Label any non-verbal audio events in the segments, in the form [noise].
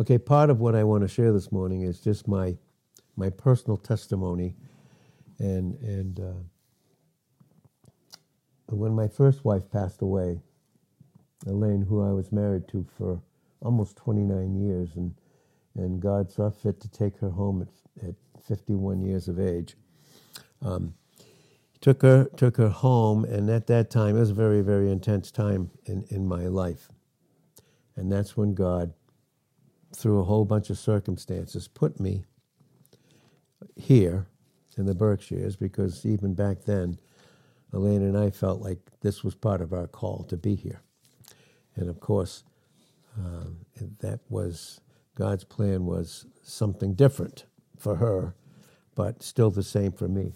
Okay, part of what I want to share this morning is just my my personal testimony, and and uh, when my first wife passed away, Elaine, who I was married to for almost 29 years, and and God saw fit to take her home at, at 51 years of age. Um, took her took her home, and at that time it was a very very intense time in in my life, and that's when God, through a whole bunch of circumstances, put me here in the Berkshires because even back then, Elaine and I felt like this was part of our call to be here, and of course, uh, that was God's plan was something different for her, but still the same for me.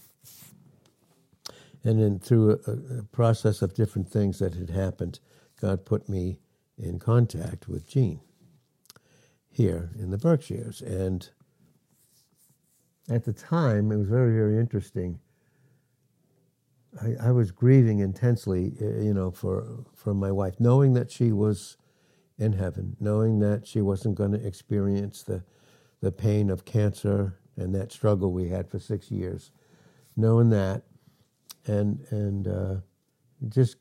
And then through a, a, process of different things that had happened, God put me in contact with Jean here in the Berkshires. And at the time, it was very, very interesting. I, I was grieving intensely, uh, you know, for, for my wife, knowing that she was in heaven, knowing that she wasn't going to experience the, the pain of cancer and that struggle we had for six years, knowing that and and uh, just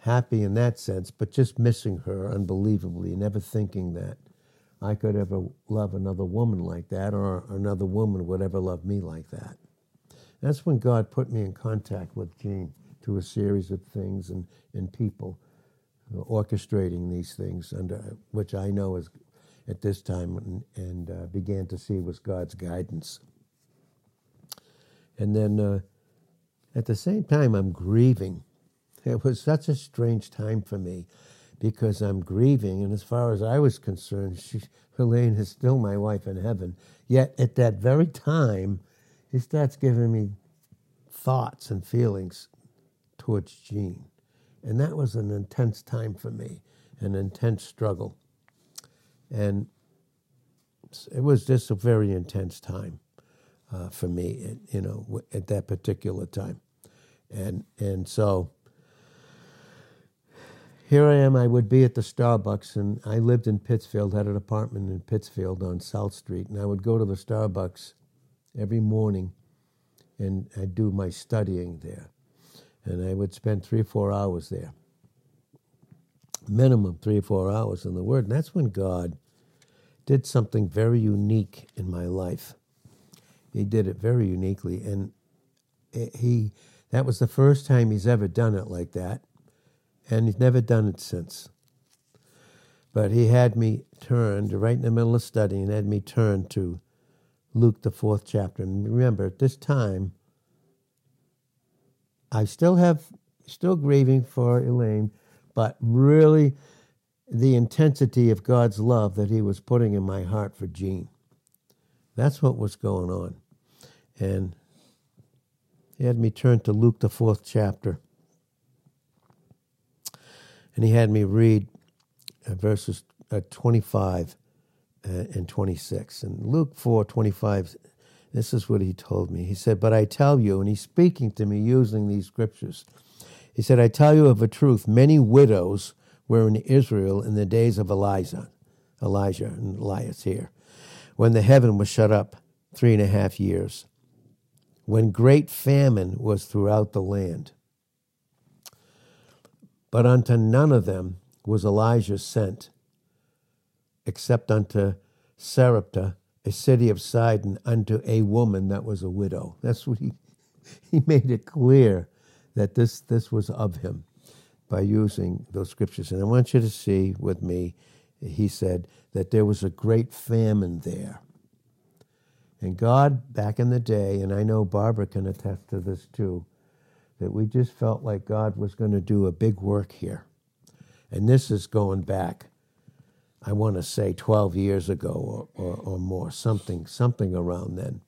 happy in that sense, but just missing her unbelievably, never thinking that I could ever love another woman like that, or another woman would ever love me like that. That's when God put me in contact with Jean through a series of things and, and people orchestrating these things, under which I know is at this time and, and uh, began to see was God's guidance. And then uh, at the same time, I'm grieving. It was such a strange time for me because I'm grieving, and as far as I was concerned, she, Elaine is still my wife in heaven. Yet at that very time, he starts giving me thoughts and feelings towards Jean. And that was an intense time for me, an intense struggle. And it was just a very intense time uh, for me, you know, at that particular time, and and so here I am. I would be at the Starbucks, and I lived in Pittsfield, had an apartment in Pittsfield on South Street, and I would go to the Starbucks every morning, and I'd do my studying there, and I would spend three or four hours there, minimum three or four hours in the Word, and that's when God did something very unique in my life. He did it very uniquely, and he that was the first time he's ever done it like that, and he's never done it since. But he had me turned right in the middle of studying, and had me turn to Luke the fourth chapter. And remember, at this time, I still have still grieving for Elaine, but really the intensity of God's love that He was putting in my heart for Jean. That's what was going on. And he had me turn to Luke, the fourth chapter. And he had me read uh, verses uh, 25 uh, and 26. And Luke 4 25, this is what he told me. He said, But I tell you, and he's speaking to me using these scriptures. He said, I tell you of a truth, many widows were in Israel in the days of Elijah, Elijah and Elias here, when the heaven was shut up three and a half years, when great famine was throughout the land. But unto none of them was Elijah sent, except unto Sarepta, a city of Sidon, unto a woman that was a widow. That's what he, [laughs] he made it clear that this, this was of him by using those scriptures. And I want you to see with me, he said, that there was a great famine there. And God, back in the day, and I know Barbara can attest to this too, that we just felt like God was going to do a big work here. And this is going back, I want to say 12 years ago or, or, or more, something, something around then.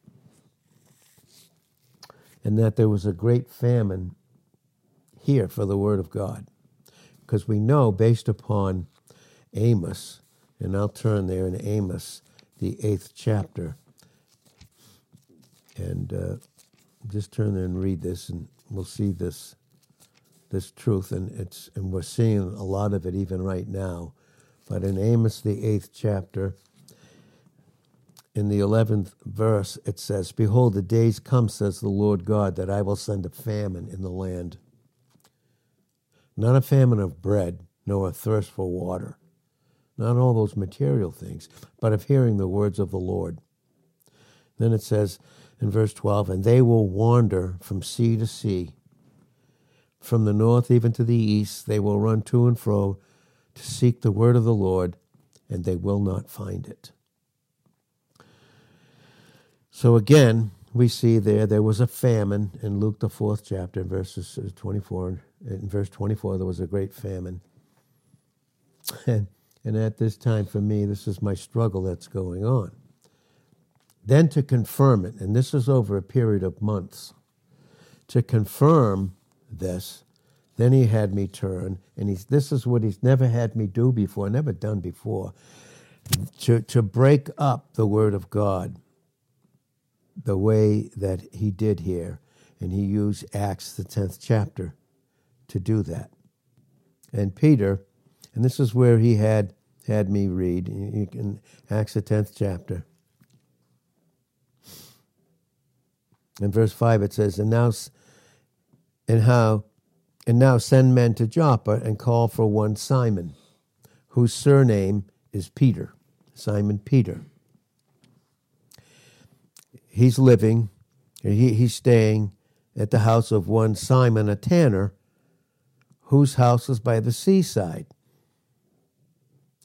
And that there was a great famine here for the Word of God. Because we know, based upon Amos, and I'll turn there in Amos, the eighth chapter, and uh, just turn there and read this, and we'll see this this truth, and it's and we're seeing a lot of it even right now. But in Amos, the eighth chapter, in the 11th verse, it says, Behold, the days come, says the Lord God, that I will send a famine in the land. Not a famine of bread, nor a thirst for water, not all those material things, but of hearing the words of the Lord. Then it says in verse 12, And they will wander from sea to sea. From the north even to the east, they will run to and fro to seek the word of the Lord, and they will not find it. So again, we see there there was a famine in Luke the fourth chapter, verses 24. In verse 24, there was a great famine. And, and at this time, for me, this is my struggle that's going on. Then to confirm it, and this is over a period of months, to confirm this, then he had me turn, and he's, this is what he's never had me do before, never done before, to, to break up the Word of God the way that he did here. And he used Acts, the 10th chapter, to do that. And Peter, and this is where he had had me read, can Acts the 10th chapter. In verse 5 it says, And now and how and now send men to Joppa and call for one Simon, whose surname is Peter. Simon Peter. He's living, he, he's staying at the house of one Simon, a tanner, whose house is by the seaside.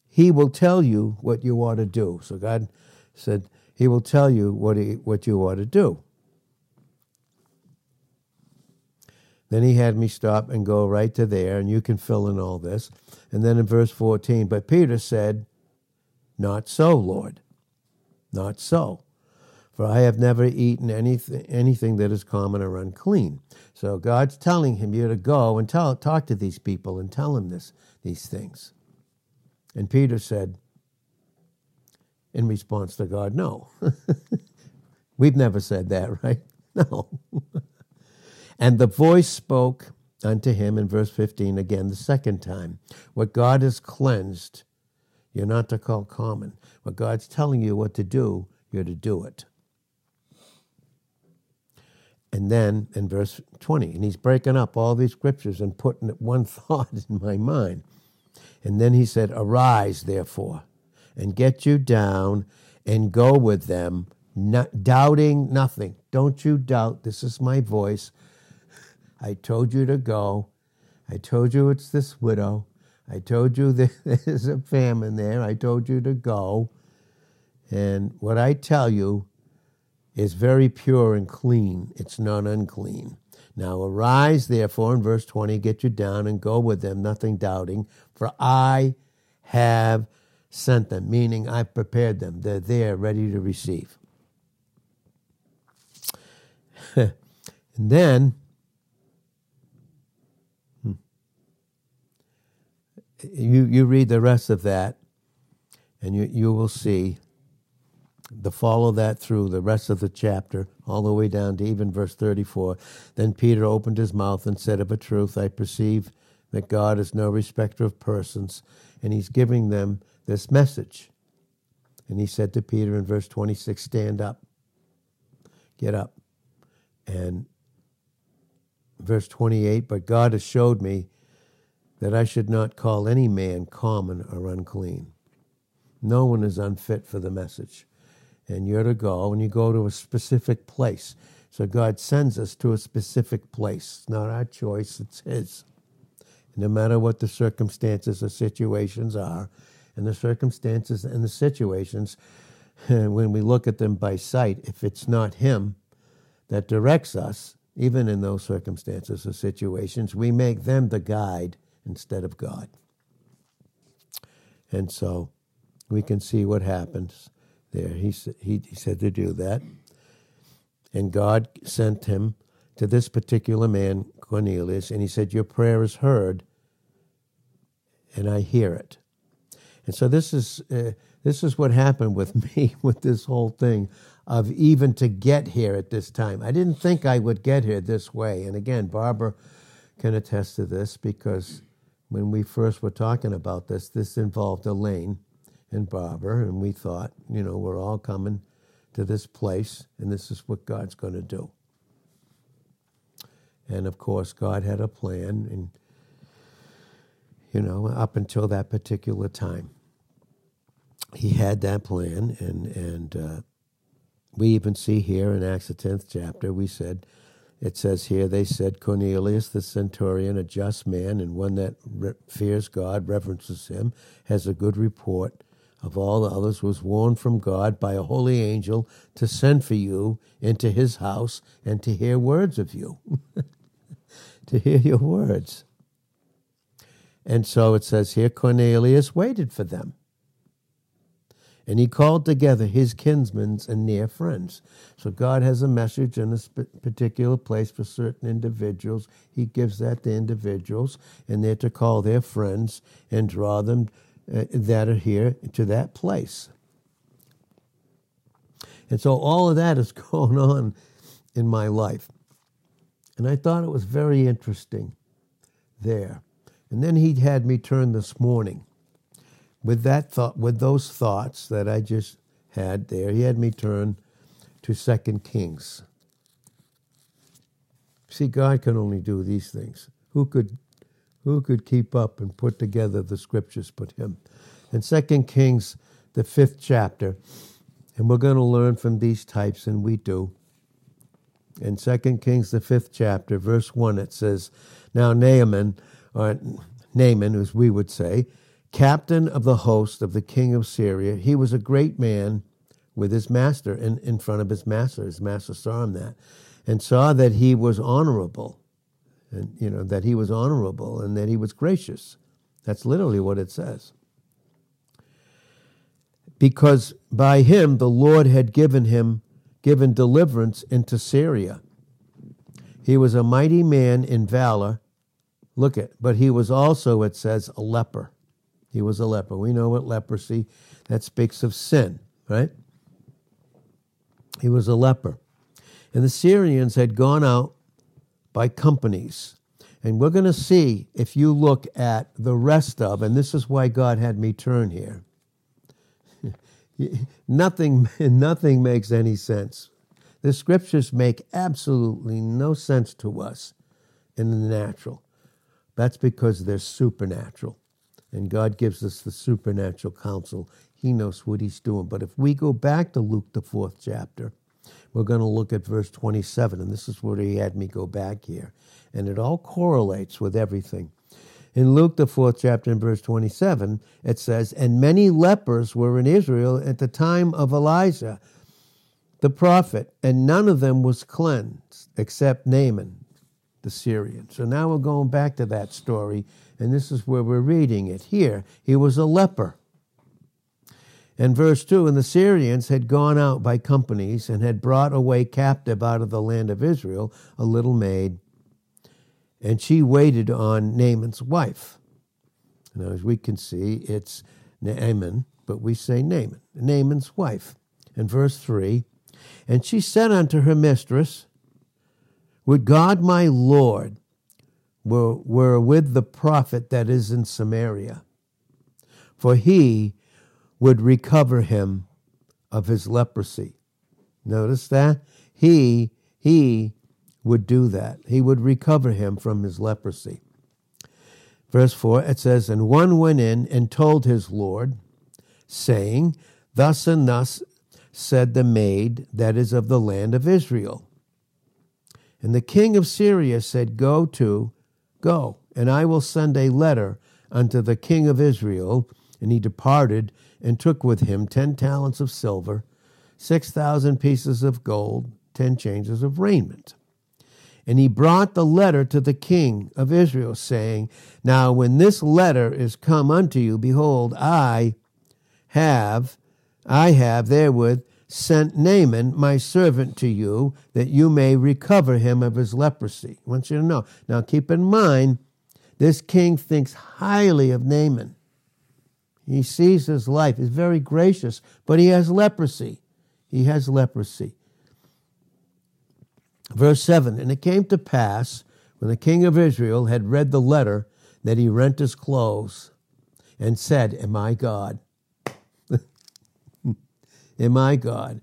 He will tell you what you ought to do. So God said, He will tell you what, he, what you ought to do. Then he had me stop and go right to there, and you can fill in all this. And then in verse 14, but Peter said, Not so, Lord. Not so. For I have never eaten anything, anything that is common or unclean. So God's telling him, You're to go and tell, talk to these people and tell them this, these things. And Peter said, in response to God, No. [laughs] We've never said that, right? [laughs] No. And the voice spoke unto him in verse 15 again the second time. What God has cleansed, you're not to call common. What God's telling you what to do, you're to do it. And then in verse 20, and he's breaking up all these scriptures and putting one [laughs] thought in my mind. And then he said, Arise, therefore, and get you down and go with them, not, doubting nothing. Don't you doubt. This is my voice. I told you to go. I told you it's this widow. I told you [laughs] there's a famine there. I told you to go. And what I tell you is very pure and clean. It's not unclean. Now arise, therefore, in verse 20, get you down and go with them, nothing doubting, for I have sent them, meaning I've prepared them. They're there, ready to receive. [laughs] and then you, you read the rest of that, and you, you will see the follow that through the rest of the chapter, all the way down to even verse 34. Then Peter opened his mouth and said, Of a truth, I perceive that God is no respecter of persons, and he's giving them this message. And he said to Peter in verse 26, Stand up, get up. And verse 28, But God has showed me that I should not call any man common or unclean. No one is unfit for the message. And you're to go, and you go to a specific place. So God sends us to a specific place. It's not our choice, it's His. No matter what the circumstances or situations are, and the circumstances and the situations, [laughs] when we look at them by sight, if it's not Him that directs us, even in those circumstances or situations, we make them the guide instead of God. And so we can see what happens there. He, he, he said to do that. And God sent him to this particular man, Cornelius, and he said, Your prayer is heard, and I hear it. And so this is, uh, this is what happened with [laughs] me with this whole thing of even to get here at this time. I didn't think I would get here this way. And again, Barbara can attest to this because when we first were talking about this, this involved Elaine and Barbara, and we thought, you know, we're all coming to this place, and this is what God's going to do. And of course, God had a plan, and you know, up until that particular time, He had that plan, and and uh, we even see here in Acts the tenth chapter, we said it says here, they said, Cornelius the centurion, a just man and one that re- fears God, reverences him, has a good report. Of all the others, was warned from God by a holy angel to send for you into his house and to hear words of you, [laughs] to hear your words. And so it says here, Cornelius waited for them and he called together his kinsmen and near friends. So God has a message in a particular place for certain individuals. He gives that to individuals, and they're to call their friends and draw them uh, that are here to that place. And so all of that is [laughs] going on in my life. And I thought it was very interesting there. And then he had me turn this morning with that thought, with those thoughts that I just had there, he had me turn to Second Kings. See, God can only do these things. Who could, who could keep up and put together the scriptures but Him? In Second Kings, the fifth chapter, and we're going to learn from these types, and we do. In Second Kings, the fifth chapter, verse one, it says, "Now Naaman, or Naaman, as we would say, captain of the host of the king of Syria. He was a great man with his master in, in front of his master. His master saw him that and saw that he was honorable and you know that he was honorable and that he was gracious. That's literally what it says. Because by him the Lord had given him given deliverance into Syria. He was a mighty man in valor. Look at, but he was also, it says, a leper. He was a leper. We know what leprosy, that speaks of sin, right? He was a leper. And the Syrians had gone out by companies. And we're going to see if you look at the rest of, and this is why God had me turn here. [laughs] nothing, [laughs] nothing makes any sense. The scriptures make absolutely no sense to us in the natural. That's because they're supernatural and God gives us the supernatural counsel. He knows what He's doing. But if we go back to Luke, the fourth chapter, we're going to look at verse 27, and this is where He had me go back here. And it all correlates with everything. In Luke, the fourth chapter, in verse 27, it says, And many lepers were in Israel at the time of Elijah the prophet, and none of them was cleansed except Naaman the Syrian. So now we're going back to that story and this is where we're reading it here. He was a leper. And verse 2 And the Syrians had gone out by companies and had brought away captive out of the land of Israel a little maid, and she waited on Naaman's wife. Now, as we can see, it's Naaman, but we say Naaman, Naaman's wife. And verse 3 And she said unto her mistress, Would God my Lord were, were with the prophet that is in Samaria, for he would recover him of his leprosy. Notice that? He, he would do that. He would recover him from his leprosy. Verse 4, it says, And one went in and told his Lord, saying, Thus and thus said the maid that is of the land of Israel. And the king of Syria said, Go to, Go, and I will send a letter unto the king of Israel. And he departed and took with him ten talents of silver, six thousand pieces of gold, ten changes of raiment. And he brought the letter to the king of Israel, saying, Now when this letter is come unto you, behold, I have, I have therewith sent Naaman, my servant, to you, that you may recover him of his leprosy. I want you to know. Now, keep in mind, this king thinks highly of Naaman. He sees his life, is very gracious, but he has leprosy. He has leprosy. Verse 7 And it came to pass, when the king of Israel had read the letter that he rent his clothes and said, Am I God? Am I God?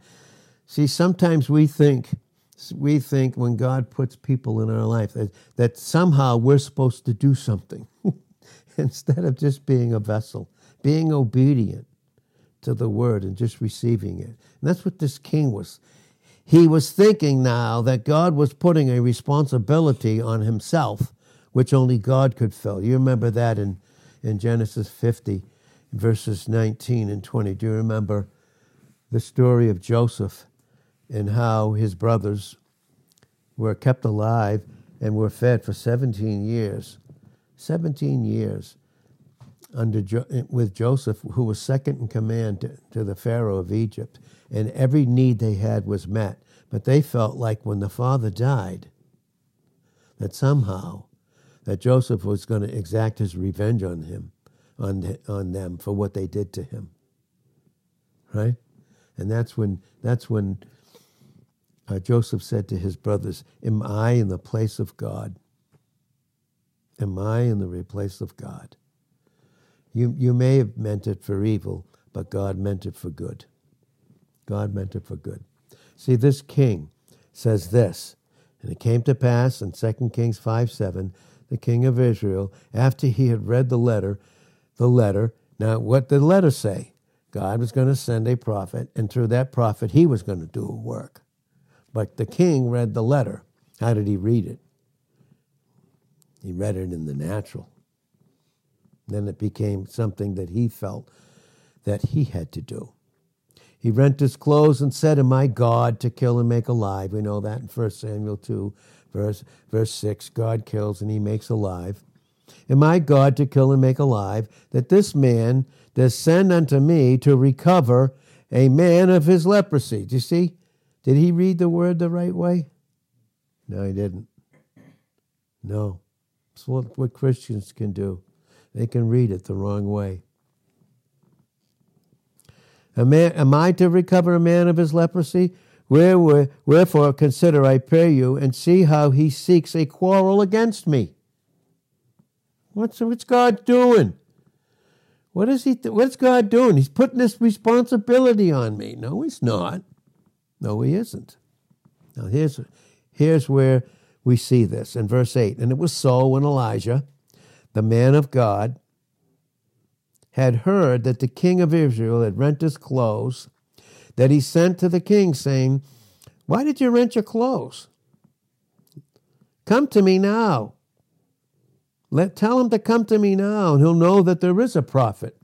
See, sometimes we think we think when God puts people in our life that, that somehow we're supposed to do something [laughs] instead of just being a vessel, being obedient to the word and just receiving it. And that's what this king was. He was thinking now that God was putting a responsibility on himself, which only God could fill. You remember that in, in Genesis 50, verses 19 and 20. Do you remember the story of Joseph? and how his brothers were kept alive and were fed for 17 years. 17 years under jo- with Joseph, who was second in command to, to the Pharaoh of Egypt, and every need they had was met. But they felt like when the father died, that somehow that Joseph was going to exact his revenge on him, on on them for what they did to him. Right, and that's when that's when uh, Joseph said to his brothers, Am I in the place of God? Am I in the place of God? You, you may have meant it for evil, but God meant it for good. God meant it for good. See, this king says this, and it came to pass in 2 Kings 5 7, the king of Israel, after he had read the letter, the letter, now what did the letter say? God was going to send a prophet, and through that prophet, he was going to do a work. But the king read the letter. How did he read it? He read it in the natural. Then it became something that he felt that he had to do. He rent his clothes and said, Am I God to kill and make alive? We know that in 1 Samuel 2, verse, verse 6. God kills and he makes alive. Am I God to kill and make alive? That this man does send unto me to recover a man of his leprosy. Do you see? Did he read the word the right way? No, he didn't. No. It's what, what Christians can do. They can read it the wrong way. Am I, am I to recover a man of his leprosy? Wherefore, consider, I pray you, and see how he seeks a quarrel against me. What's, what's God doing? What is he? What's God doing? He's putting this responsibility on me. No, he's not. No, he isn't. Now, here's, here's where we see this in verse 8. And it was so when Elijah, the man of God, had heard that the king of Israel had rent his clothes, that he sent to the king, saying, Why did you rent your clothes? Come to me now. Let tell him to come to me now, and he'll know that there is a prophet,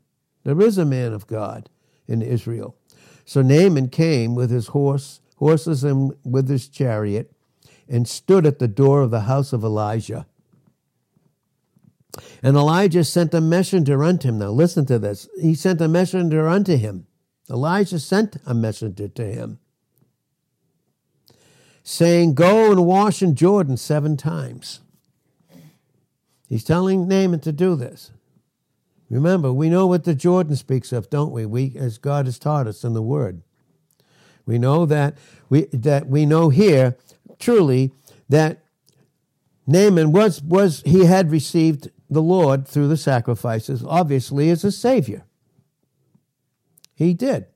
there is a man of God in Israel. So Naaman came with his horse, horses and with his chariot, and stood at the door of the house of Elijah. And Elijah sent a messenger unto him. Now listen to this. He sent a messenger unto him. Elijah sent a messenger to him, saying, Go and wash in Jordan seven times. He's telling Naaman to do this. Remember, we know what the Jordan speaks of, don't we? We, as God has taught us in the Word. We know that we that we know here truly that Naaman was was he had received the Lord through the sacrifices, obviously as a savior. He did.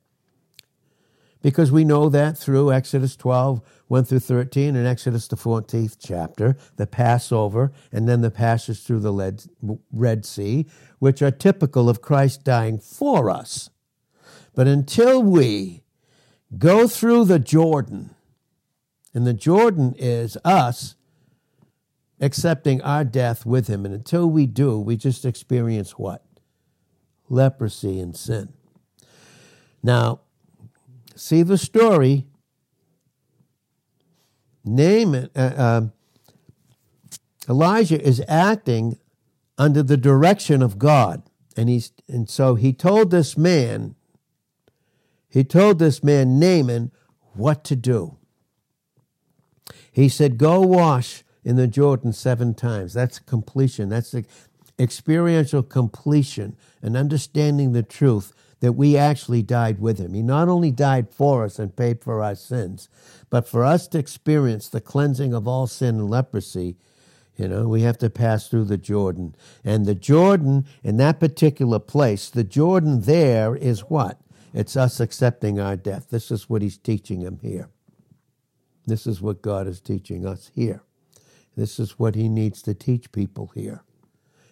Because we know that through Exodus 12, 1 through 13, and Exodus, the 14th chapter, the Passover, and then the passage through the Red Sea, which are typical of Christ dying for us. But until we go through the Jordan, and the Jordan is us accepting our death with him, and until we do, we just experience what? Leprosy and sin. Now, see the story Naaman, uh, uh, Elijah is acting under the direction of God. And he's and so he told this man, he told this man Naaman what to do. He said, Go wash in the Jordan seven times. That's completion. That's the experiential completion and understanding the truth that we actually died with him. He not only died for us and paid for our sins, but for us to experience the cleansing of all sin and leprosy, You know, we have to pass through the Jordan. And the Jordan, in that particular place, the Jordan there is what? It's us accepting our death. This is what he's teaching him here. This is what God is teaching us here. This is what he needs to teach people here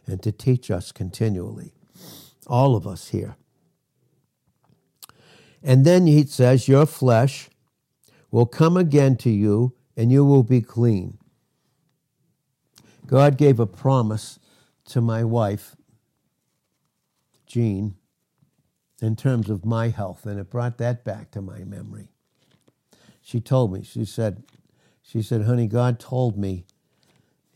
and to teach us continually. All of us here. And then he says, Your flesh will come again to you, and you will be clean. God gave a promise to my wife, Jean, in terms of my health, and it brought that back to my memory. She told me, she said, she said, honey, God told me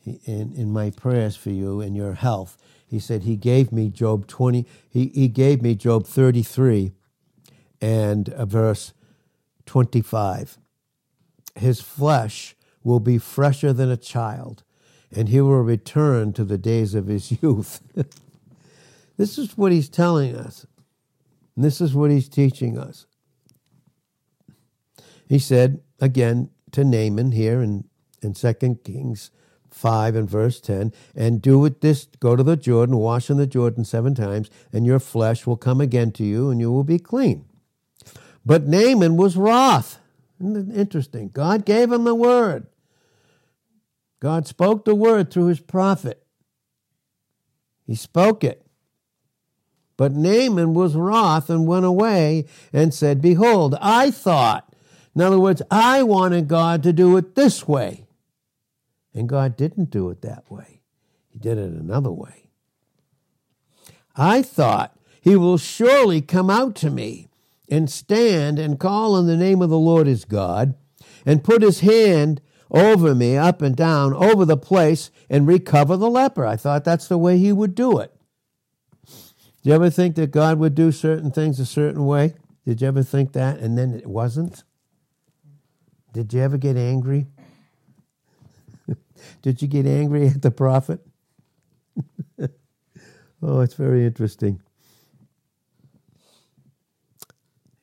in, in my prayers for you and your health, he said he gave me Job 20, he, he gave me Job 33 and verse 25. His flesh will be fresher than a child, and he will return to the days of his [laughs] youth. this is what he's telling us. This is what he's teaching us. He said, again, to Naaman here in, in 2 Kings 5 and verse 10, and do it this, go to the Jordan, wash in the Jordan seven times, and your flesh will come again to you, and you will be clean. But Naaman was wroth. Interesting. God gave him the word. God spoke the word through his prophet. He spoke it. But Naaman was wroth and went away and said, Behold, I thought. In other words, I wanted God to do it this way. And God didn't do it that way, He did it another way. I thought, He will surely come out to me and stand and call on the name of the Lord his God and put his hand over me up and down over the place and recover the leper. I thought that's the way he would do it. Do you ever think that God would do certain things a certain way? Did you ever think that and then it wasn't? Did you ever get angry? [laughs] Did you get angry at the prophet? [laughs] oh, it's very interesting.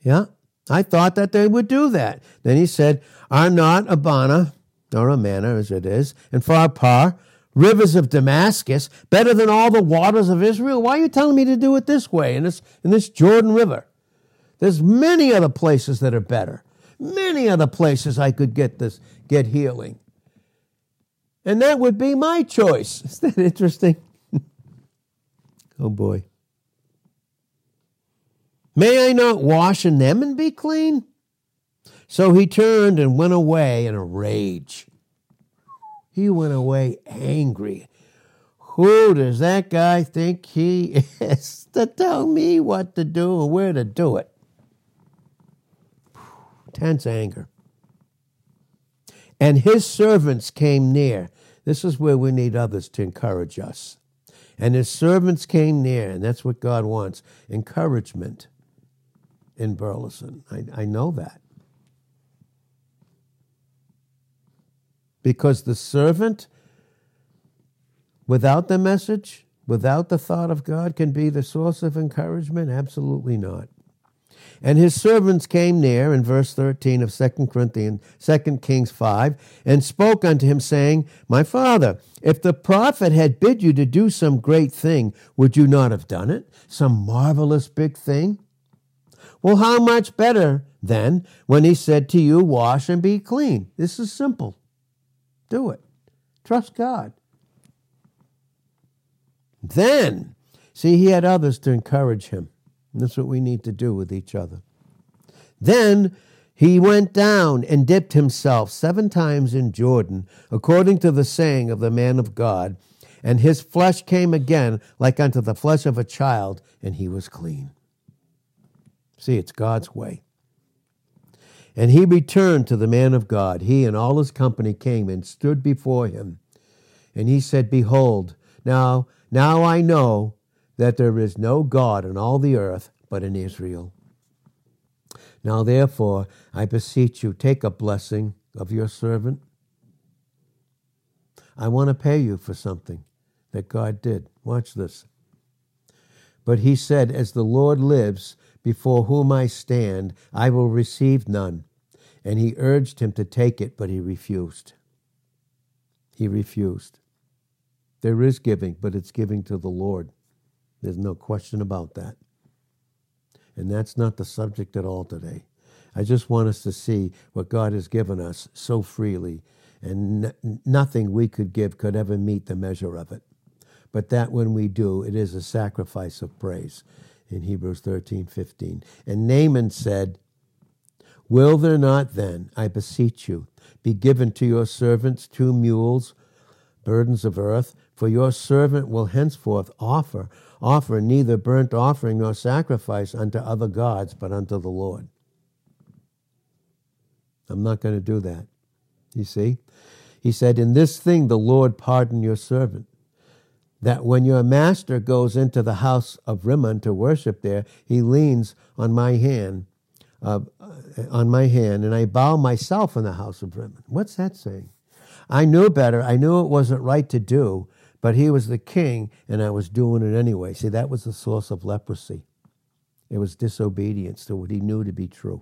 Yeah, I thought that they would do that. Then he said, Are not Abana, or Amana as it is, and Pharpar, rivers of Damascus, better than all the waters of Israel? Why are you telling me to do it this way, in this, in this Jordan River? There's many other places that are better. Many other places I could get this, get healing. And that would be my choice. [laughs] Is that interesting? [laughs] oh boy. May I not wash in them and be clean? So he turned and went away in a rage. He went away angry. Who does that guy think he [laughs] is to tell me what to do and where to do it? [sighs] Tense anger. And his servants came near. This is where we need others to encourage us. And his servants came near, and that's what God wants encouragement in Burleson. I, I know that. Because the servant, without the message, without the thought of God, can be the source of encouragement? Absolutely not. And his servants came near in verse 13 of 2 Corinthians, 2 Kings 5, and spoke unto him, saying, My father, if the prophet had bid you to do some great thing, would you not have done it? Some marvelous big thing? Well, how much better then when he said to you, Wash and be clean? This is simple. Do it. Trust God. Then, see, he had others to encourage him. That's what we need to do with each other. Then he went down and dipped himself seven times in Jordan, according to the saying of the man of God, and his flesh came again like unto the flesh of a child, and he was clean. See, it's God's way. And he returned to the man of God. He and all his company came and stood before him. And he said, Behold, now, now I know that there is no God in all the earth but in Israel. Now therefore, I beseech you, take a blessing of your servant. I want to pay you for something that God did. Watch this. But he said, As the Lord lives, before whom I stand, I will receive none. And he urged him to take it, but he refused. He refused. There is giving, but it's giving to the Lord. There's no question about that. And that's not the subject at all today. I just want us to see what God has given us so freely, and n- nothing we could give could ever meet the measure of it. But that when we do, it is a sacrifice of praise in Hebrews 13 15. And Naaman said, Will there not then, I beseech you, be given to your servants two mules, burdens of earth? For your servant will henceforth offer, offer neither burnt offering nor sacrifice unto other gods, but unto the Lord. I'm not going to do that. You see? He said, In this thing the Lord pardon your servant that when your master goes into the house of Rimmon to worship there, he leans on my hand, uh, on my hand, and I bow myself in the house of Rimmon. What's that saying? I knew better. I knew it wasn't right to do, but he was the king, and I was doing it anyway. See, that was the source of leprosy. It was disobedience to what he knew to be true,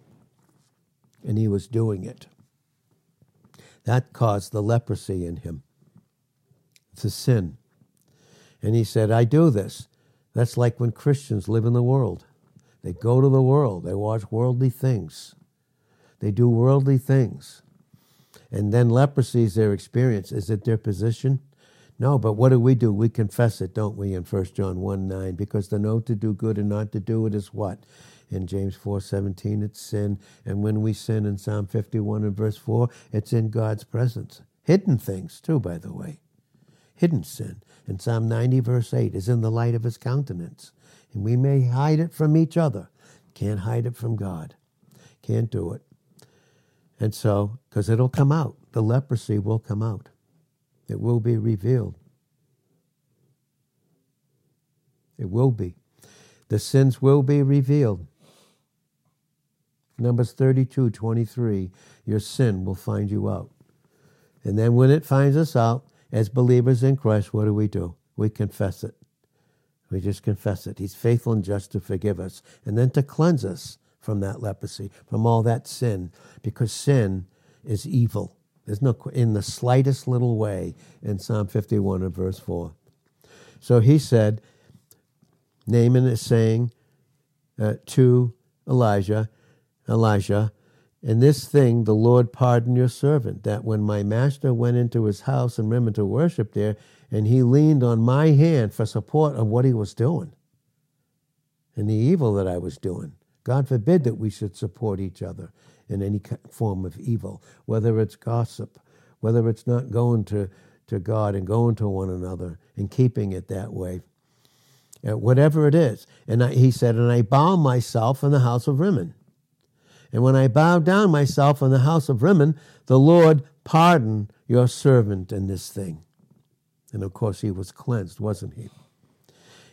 and he was doing it. That caused the leprosy in him. It's a sin. And he said, I do this. That's like when Christians live in the world. They go to the world, they watch worldly things, they do worldly things. And then leprosy is their experience. Is it their position? No, but what do we do? We confess it, don't we, in 1 John 1 9? Because the know to do good and not to do it is what? In James four seventeen, it's sin. And when we sin in Psalm 51 and verse 4, it's in God's presence. Hidden things, too, by the way. Hidden sin in Psalm 90, verse 8, is in the light of his countenance. And we may hide it from each other. Can't hide it from God. Can't do it. And so, because it'll come out, the leprosy will come out, it will be revealed. It will be. The sins will be revealed. Numbers 32, 23, your sin will find you out. And then when it finds us out, as believers in Christ, what do we do? We confess it. We just confess it. He's faithful and just to forgive us and then to cleanse us from that leprosy, from all that sin, because sin is evil. There's no, in the slightest little way in Psalm 51 and verse 4. So he said, Naaman is saying uh, to Elijah, Elijah, in this thing the Lord pardon your servant, that when my master went into his house and Rimmon to worship there, and he leaned on my hand for support of what he was doing and the evil that I was doing. God forbid that we should support each other in any form of evil, whether it's gossip, whether it's not going to, to God and going to one another and keeping it that way, whatever it is. And I, he said, and I bow myself in the house of Rimmon. And when I bowed down myself in the house of Rimmon, the Lord pardoned your servant in this thing. And of course, he was cleansed, wasn't he?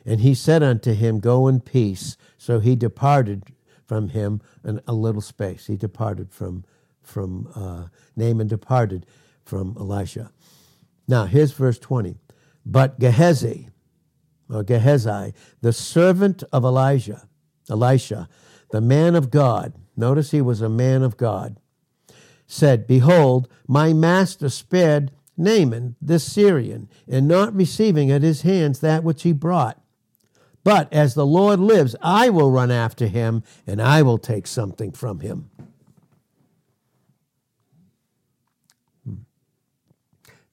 And he said unto him, Go in peace. So he departed from him in a little space. He departed from, from uh, Naaman, departed from Elisha. Now, here's verse 20. But Gehazi, or Gehazi, the servant of Elijah, Elisha, the man of God, notice he was a man of God, said, Behold, my master spared Naaman, this Syrian, in not receiving at his hands that which he brought. But as the Lord lives, I will run after him, and I will take something from him. Hmm.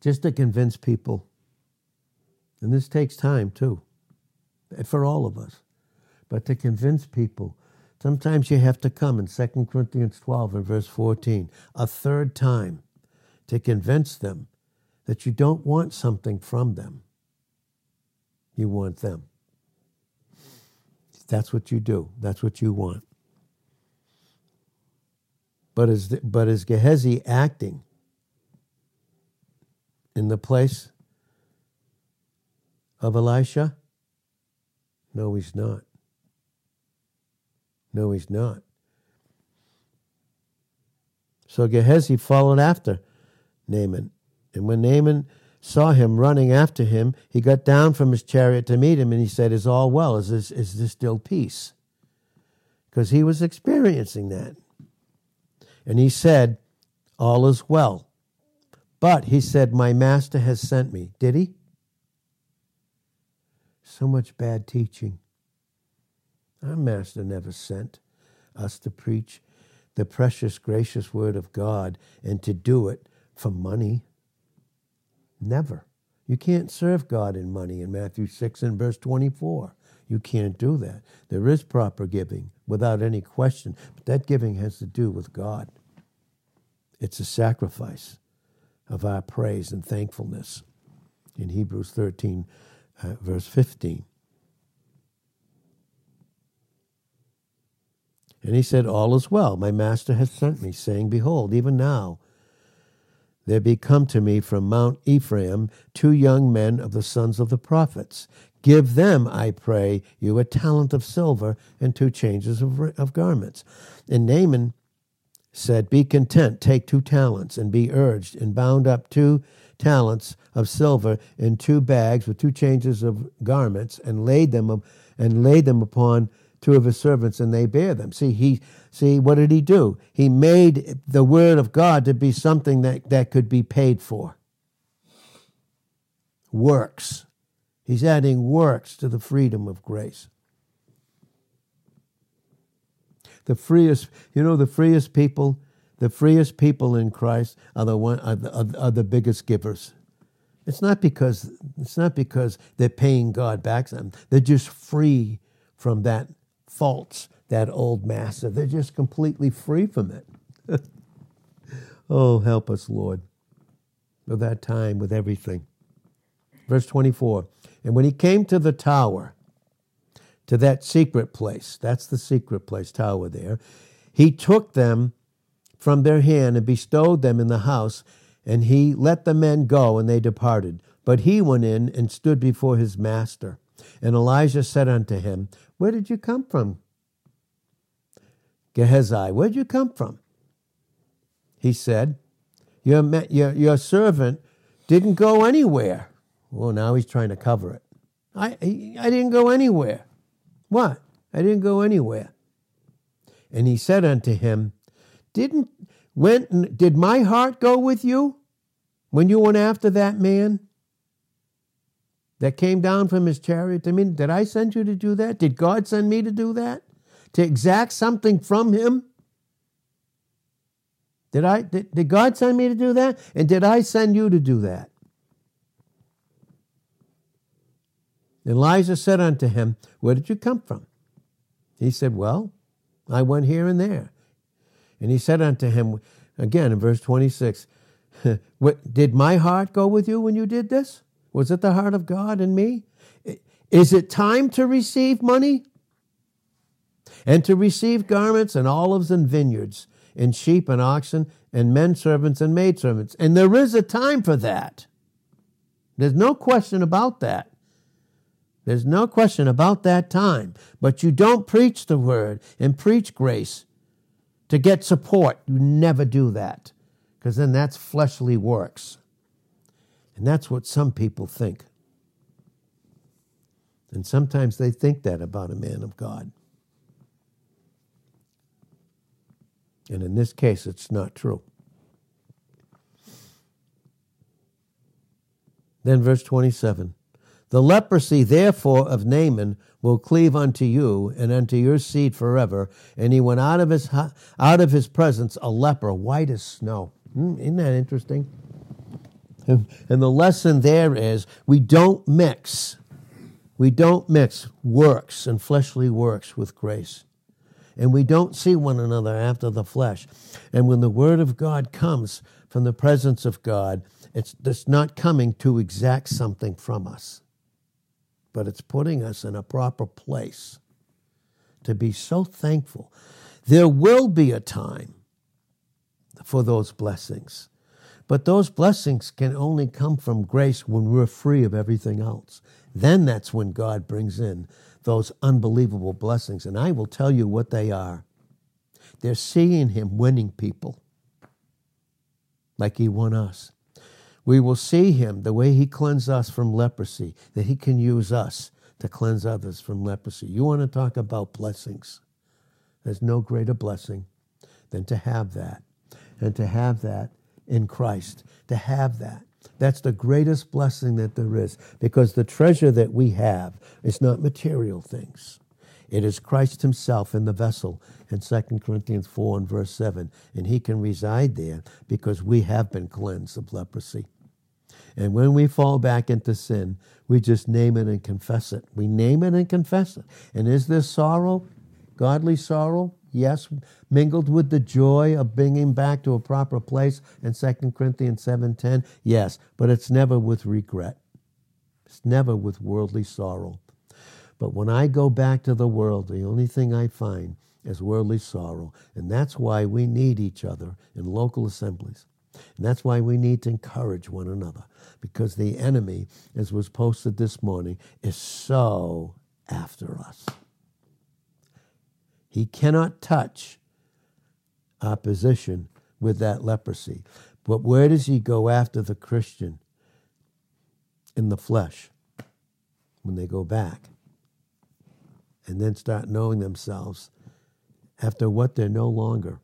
Just to convince people, and this takes time too, for all of us, but to convince people Sometimes you have to come in 2 Corinthians 12 and verse 14 a third time to convince them that you don't want something from them. You want them. That's what you do. That's what you want. But is, but is Gehazi acting in the place of Elisha? No, he's not. No, he's not. So Gehazi followed after Naaman. And when Naaman saw him running after him, he got down from his chariot to meet him and he said, Is all well? Is this, is this still peace? Because he was experiencing that. And he said, All is well. But he said, My master has sent me. Did he? So much bad teaching. Our Master never sent us to preach the precious, gracious Word of God and to do it for money. Never. You can't serve God in money in Matthew 6 and verse 24. You can't do that. There is proper giving without any question, but that giving has to do with God. It's a sacrifice of our praise and thankfulness in Hebrews 13, uh, verse 15. And he said, All is well. My master has sent me, saying, Behold, even now there be come to me from Mount Ephraim two young men of the sons of the prophets. Give them, I pray you, a talent of silver and two changes of, of garments. And Naaman said, Be content, take two talents, and be urged, and bound up two talents of silver in two bags with two changes of garments, and laid them and laid them upon two of his servants, and they bear them. See, he see what did he do? He made the word of God to be something that, that could be paid for. Works. He's adding works to the freedom of grace. The freest, you know, the freest people, the freest people in Christ are the one are the, are, the biggest givers. It's not because it's not because they're paying God back. They're just free from that faults, that old master. They're just completely free from it. [laughs] oh, help us, Lord, with that time, with everything. Verse 24 And when he came to the tower, to that secret place. That's the secret place, tower there. He took them from their hand and bestowed them in the house, and he let the men go, and they departed. But he went in and stood before his master. And Elisha said unto him, Where did you come from? Gehazi, where did you come from? He said, Your, your, your servant didn't go anywhere. Well, now he's trying to cover it. I, I didn't go anywhere. What? I didn't go anywhere. And he said unto him, Didn't went did my heart go with you when you went after that man that came down from his chariot? I mean, did I send you to do that? Did God send me to do that? To exact something from him? Did I did, did God send me to do that? And did I send you to do that? Elisha said unto him, Where did you come from? He said, Well, I went here and there. And he said unto him, again in verse 26, [laughs] Did my heart go with you when you did this? Was it the heart of God in me? Is it time to receive money? And to receive garments and olives and vineyards, and sheep and oxen, and men servants and maidservants. And there is a time for that. There's no question about that. There's no question about that time. But you don't preach the word and preach grace to get support. You never do that because then that's fleshly works. And that's what some people think. And sometimes they think that about a man of God. And in this case, it's not true. Then, verse 27 the leprosy, therefore, of Naaman will cleave unto you and unto your seed forever. And he went out of his, out of his presence a leper, white as snow. Hmm, isn't that interesting? And the lesson there is we don't mix. We don't mix works and fleshly works with grace. And we don't see one another after the flesh. And when the word of God comes from the presence of God, it's, it's not coming to exact something from us but it's putting us in a proper place to be so thankful. There will be a time for those blessings, but those blessings can only come from grace when we're free of everything else. Then that's when God brings in those unbelievable blessings. And I will tell you what they are. They're seeing Him winning people like He won us we will see him the way he cleansed us from leprosy, that he can use us to cleanse others from leprosy. You want to talk about blessings? There's no greater blessing than to have that, and to have that in Christ, to have that. That's the greatest blessing that there is because the treasure that we have is not material things. It is Christ Himself in the vessel in 2 Corinthians 4 and verse 7. And He can reside there because we have been cleansed of leprosy. And when we fall back into sin, we just name it and confess it. We name it and confess it. And is there sorrow, godly sorrow? Yes, mingled with the joy of bringing back to a proper place in 2 Corinthians 7:10. Yes, but it's never with regret. It's never with worldly sorrow. But when I go back to the world, the only thing I find is worldly sorrow. And that's why we need each other in local assemblies. And that's why we need to encourage one another. Because the enemy, as was posted this morning, is so after us. He cannot touch opposition with that leprosy. But where does he go after the Christian? In the flesh, when they go back and then start knowing themselves after what they're no longer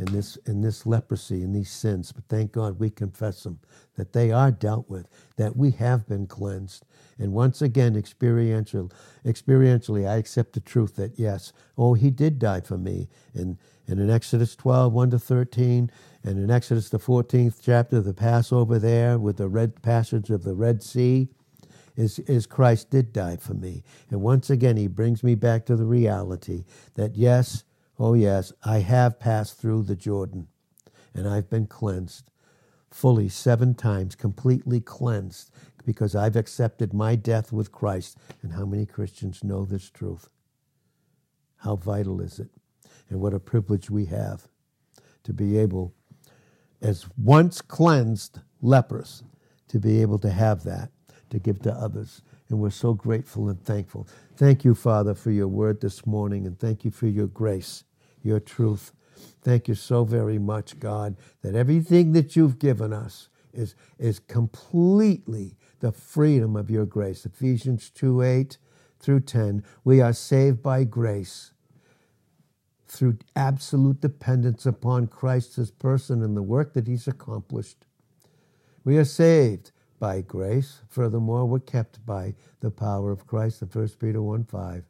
in this in this leprosy and these sins but thank god we confess them that they are dealt with that we have been cleansed and once again experiential experientially i accept the truth that yes oh he did die for me and and in exodus 12 1 to 13 and in exodus the 14th chapter the passover there with the red passage of the red sea is, is Christ did die for me. And once again, he brings me back to the reality that yes, oh yes, I have passed through the Jordan and I've been cleansed fully seven times, completely cleansed because I've accepted my death with Christ. And how many Christians know this truth? How vital is it? And what a privilege we have to be able, as once cleansed lepers, to be able to have that to give to others. And we're so grateful and thankful. Thank you, Father, for your word this morning, and thank you for your grace, your truth. Thank you so very much, God, that everything that you've given us is, is completely the freedom of your grace. Ephesians 2 8 through 10. We are saved by grace through absolute dependence upon Christ's person and the work that he's accomplished. We are saved by grace. Furthermore, we're kept by the power of Christ, in 1 Peter 1 5.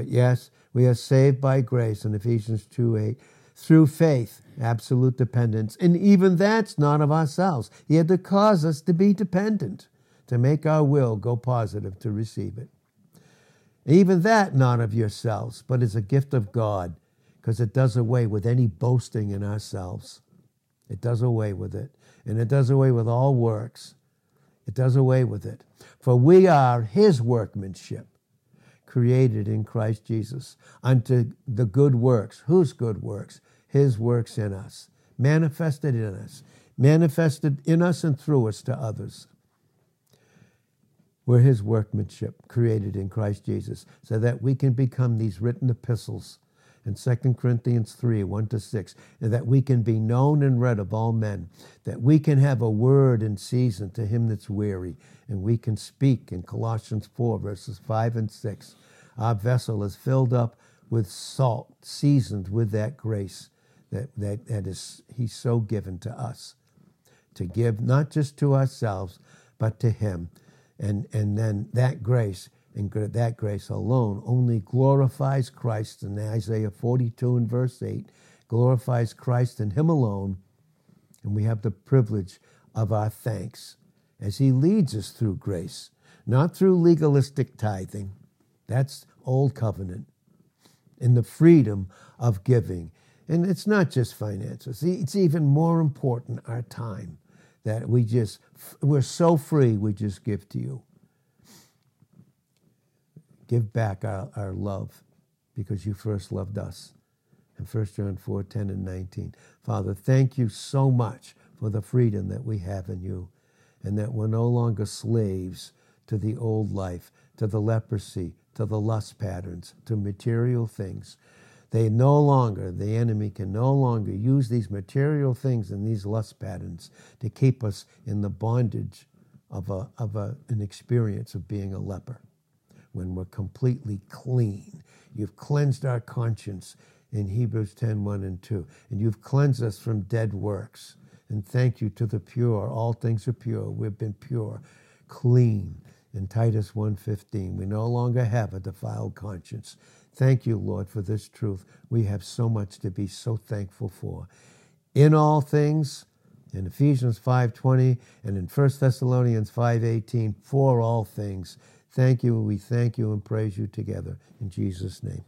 But yes, we are saved by grace in Ephesians 2 8 through faith, absolute dependence. And even that's not of ourselves. He had to cause us to be dependent, to make our will go positive to receive it. Even that not of yourselves, but is a gift of God, because it does away with any boasting in ourselves. It does away with it. And it does away with all works it does away with it. For we are his workmanship, created in Christ Jesus, unto the good works. Whose good works? His works in us, manifested in us, manifested in us and through us to others. We're his workmanship, created in Christ Jesus, so that we can become these written epistles in 2 Corinthians 3 1 to 6, that we can be known and read of all men, that we can have a word in season to him that's weary, and we can speak in Colossians 4 verses 5 and 6. Our vessel is filled up with salt, seasoned with that grace that, that, that is he's so given to us to give not just to ourselves, but to him. And, and then that grace and that grace alone only glorifies Christ in Isaiah 42 and verse 8, glorifies Christ and Him alone. And we have the privilege of our thanks as He leads us through grace, not through legalistic tithing. That's old covenant. In the freedom of giving. And it's not just finances, it's even more important our time that we just, we're so free, we just give to you give back our, our love because you first loved us. In 1 John 4 10 and 19. Father, thank you so much for the freedom that we have in you and that we're no longer slaves to the old life, to the leprosy, to the lust patterns, to material things. They no longer, the enemy can no longer use these material things and these lust patterns to keep us in the bondage of, a, of a, an experience of being a leper when we're completely clean. You've cleansed our conscience in Hebrews 10 1 and 2. And you've cleansed us from dead works. And thank you to the pure. All things are pure. We've been pure, clean. In Titus 1:15, we no longer have a defiled conscience. Thank you, Lord, for this truth. We have so much to be so thankful for. In all things, in Ephesians 5:20 and in 1 Thessalonians 5:18, for all things. Thank you. And we thank you and praise you together in Jesus' name.